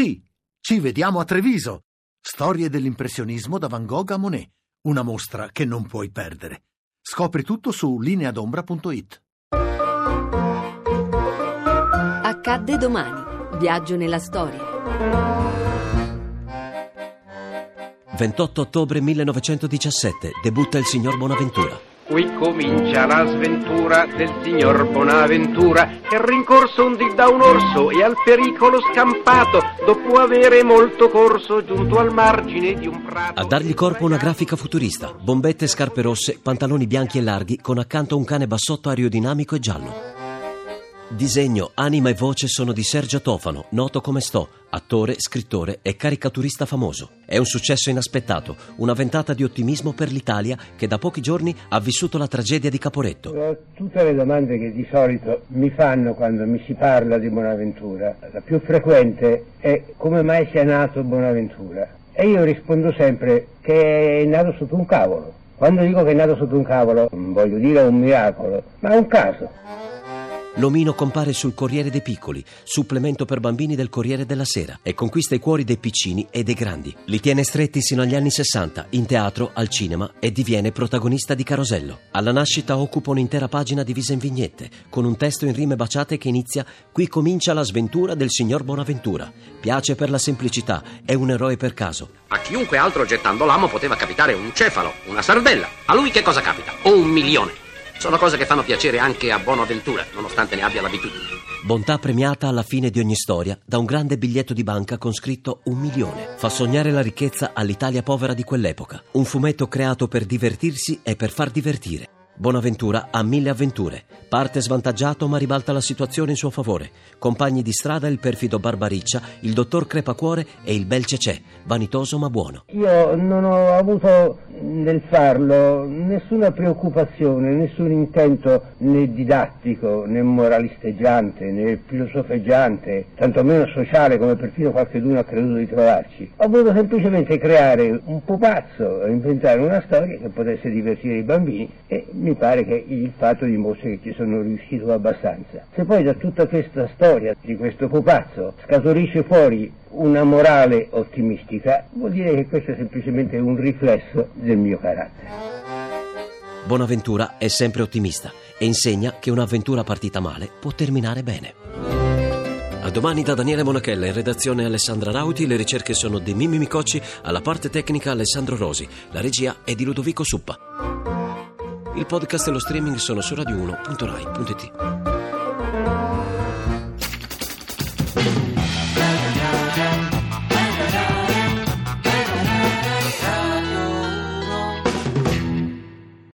Sì, ci vediamo a Treviso. Storie dell'impressionismo da Van Gogh a Monet. Una mostra che non puoi perdere. Scopri tutto su lineadombra.it. Accadde domani. Viaggio nella storia. 28 ottobre 1917 debutta il signor Bonaventura. Qui comincia la sventura del signor Bonaventura che rincorso un dì da un orso e al pericolo scampato dopo avere molto corso giunto al margine di un prato. A dargli corpo una grafica futurista, bombette e scarpe rosse, pantaloni bianchi e larghi con accanto un cane bassotto aerodinamico e giallo. Disegno, anima e voce sono di Sergio Tofano, noto come Sto, attore, scrittore e caricaturista famoso. È un successo inaspettato, una ventata di ottimismo per l'Italia che da pochi giorni ha vissuto la tragedia di Caporetto. Tutte le domande che di solito mi fanno quando mi si parla di Bonaventura, la più frequente è come mai sia nato Bonaventura. E io rispondo sempre che è nato sotto un cavolo. Quando dico che è nato sotto un cavolo, non voglio dire un miracolo, ma un caso. L'omino compare sul Corriere dei Piccoli, supplemento per bambini del Corriere della Sera, e conquista i cuori dei piccini e dei grandi. Li tiene stretti sino agli anni 60, in teatro, al cinema e diviene protagonista di Carosello. Alla nascita occupa un'intera pagina divisa in vignette, con un testo in rime baciate che inizia Qui comincia la sventura del signor Bonaventura. Piace per la semplicità, è un eroe per caso. A chiunque altro gettando l'amo poteva capitare un cefalo, una sardella. A lui che cosa capita? O un milione. Sono cose che fanno piacere anche a Bonaventura, nonostante ne abbia l'abitudine. Bontà premiata alla fine di ogni storia da un grande biglietto di banca con scritto un milione. Fa sognare la ricchezza all'Italia povera di quell'epoca. Un fumetto creato per divertirsi e per far divertire. Bonaventura ha mille avventure. Parte svantaggiato ma ribalta la situazione in suo favore. Compagni di strada il perfido Barbariccia, il dottor Crepacuore e il bel Cecè, vanitoso ma buono. Io non ho avuto nel farlo nessuna preoccupazione, nessun intento né didattico, né moralisteggiante, né filosofeggiante, tantomeno sociale come perfino qualcuno ha creduto di trovarci. Ho voluto semplicemente creare un pupazzo, inventare una storia che potesse divertire i bambini e mi pare che il fatto dimostri che ci sono riuscito abbastanza. Se poi da tutta questa storia di questo pupazzo scaturisce fuori una morale ottimistica, vuol dire che questo è semplicemente un riflesso del mio carattere. Bonaventura è sempre ottimista e insegna che un'avventura partita male può terminare bene. A domani da Daniele Monachella, in redazione Alessandra Rauti, le ricerche sono di Mimmi Micocci, alla parte tecnica Alessandro Rosi, la regia è di Ludovico Suppa. Il podcast e lo streaming sono su radio1.rai.it.